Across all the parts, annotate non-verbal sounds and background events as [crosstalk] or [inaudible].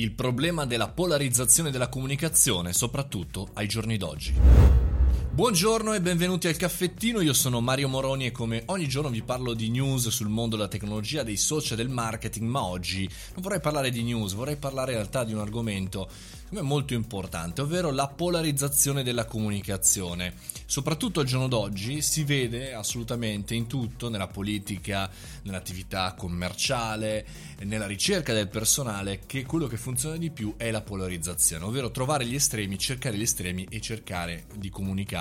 il problema della polarizzazione della comunicazione, soprattutto ai giorni d'oggi. Buongiorno e benvenuti al caffettino, io sono Mario Moroni e come ogni giorno vi parlo di news sul mondo della tecnologia, dei social, del marketing, ma oggi non vorrei parlare di news, vorrei parlare in realtà di un argomento è molto importante, ovvero la polarizzazione della comunicazione. Soprattutto al giorno d'oggi si vede assolutamente in tutto, nella politica, nell'attività commerciale, nella ricerca del personale, che quello che funziona di più è la polarizzazione, ovvero trovare gli estremi, cercare gli estremi e cercare di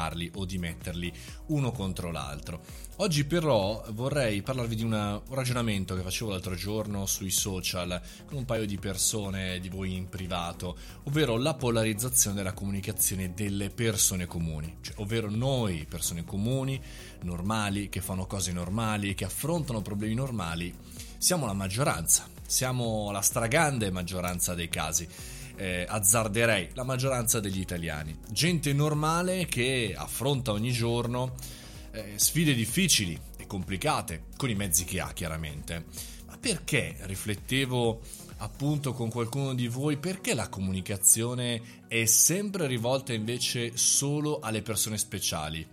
comunicarli o di metterli uno contro l'altro. Oggi però vorrei parlarvi di una, un ragionamento che facevo l'altro giorno sui social con un paio di persone di voi in privato, ovvero la polarizzazione della comunicazione delle persone comuni, cioè, ovvero noi persone comuni, normali, che fanno cose normali, che affrontano problemi normali, siamo la maggioranza, siamo la stragrande maggioranza dei casi. Eh, azzarderei la maggioranza degli italiani, gente normale che affronta ogni giorno eh, sfide difficili e complicate, con i mezzi che ha chiaramente. Ma perché riflettevo appunto con qualcuno di voi perché la comunicazione è sempre rivolta invece solo alle persone speciali?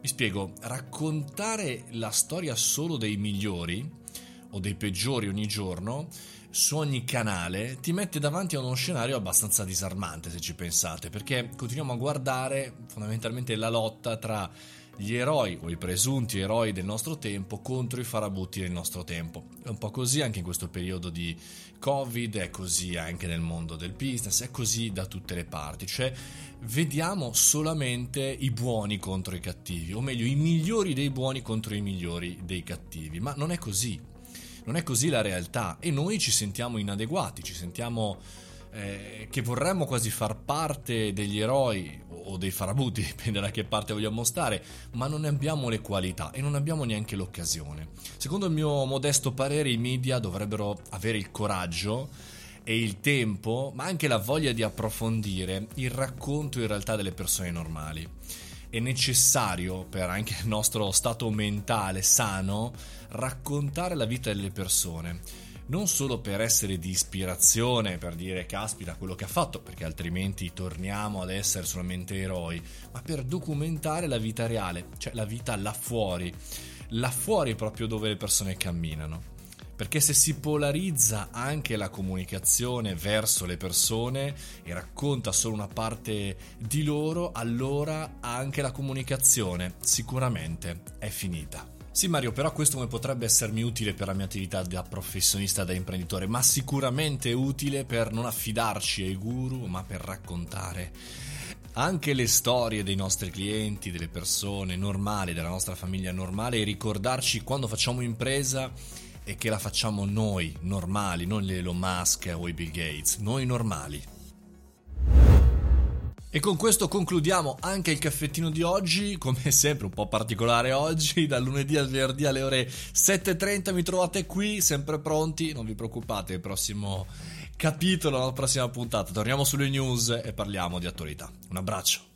Mi spiego, raccontare la storia solo dei migliori o dei peggiori ogni giorno su ogni canale ti mette davanti a uno scenario abbastanza disarmante se ci pensate, perché continuiamo a guardare fondamentalmente la lotta tra gli eroi o i presunti eroi del nostro tempo contro i farabutti del nostro tempo. È un po' così anche in questo periodo di Covid, è così anche nel mondo del business, è così da tutte le parti, cioè vediamo solamente i buoni contro i cattivi, o meglio i migliori dei buoni contro i migliori dei cattivi, ma non è così. Non è così la realtà e noi ci sentiamo inadeguati, ci sentiamo eh, che vorremmo quasi far parte degli eroi o dei farabuti, [laughs] dipende da che parte vogliamo stare, ma non ne abbiamo le qualità e non abbiamo neanche l'occasione. Secondo il mio modesto parere i media dovrebbero avere il coraggio e il tempo, ma anche la voglia di approfondire il racconto in realtà delle persone normali. È necessario per anche il nostro stato mentale sano raccontare la vita delle persone non solo per essere di ispirazione, per dire caspita quello che ha fatto, perché altrimenti torniamo ad essere solamente eroi, ma per documentare la vita reale, cioè la vita là fuori, là fuori proprio dove le persone camminano. Perché se si polarizza anche la comunicazione verso le persone e racconta solo una parte di loro, allora anche la comunicazione sicuramente è finita. Sì Mario, però questo come potrebbe essermi utile per la mia attività da professionista, da imprenditore, ma sicuramente utile per non affidarci ai guru, ma per raccontare anche le storie dei nostri clienti, delle persone normali, della nostra famiglia normale e ricordarci quando facciamo impresa e che la facciamo noi, normali, non le Elon Musk o i Bill Gates, noi normali. E con questo concludiamo anche il caffettino di oggi, come [laughs] sempre un po' particolare oggi, [laughs] dal lunedì al venerdì alle ore 7.30 mi trovate qui, sempre pronti, non vi preoccupate, il prossimo capitolo, la prossima puntata, torniamo sulle news e parliamo di attualità. Un abbraccio.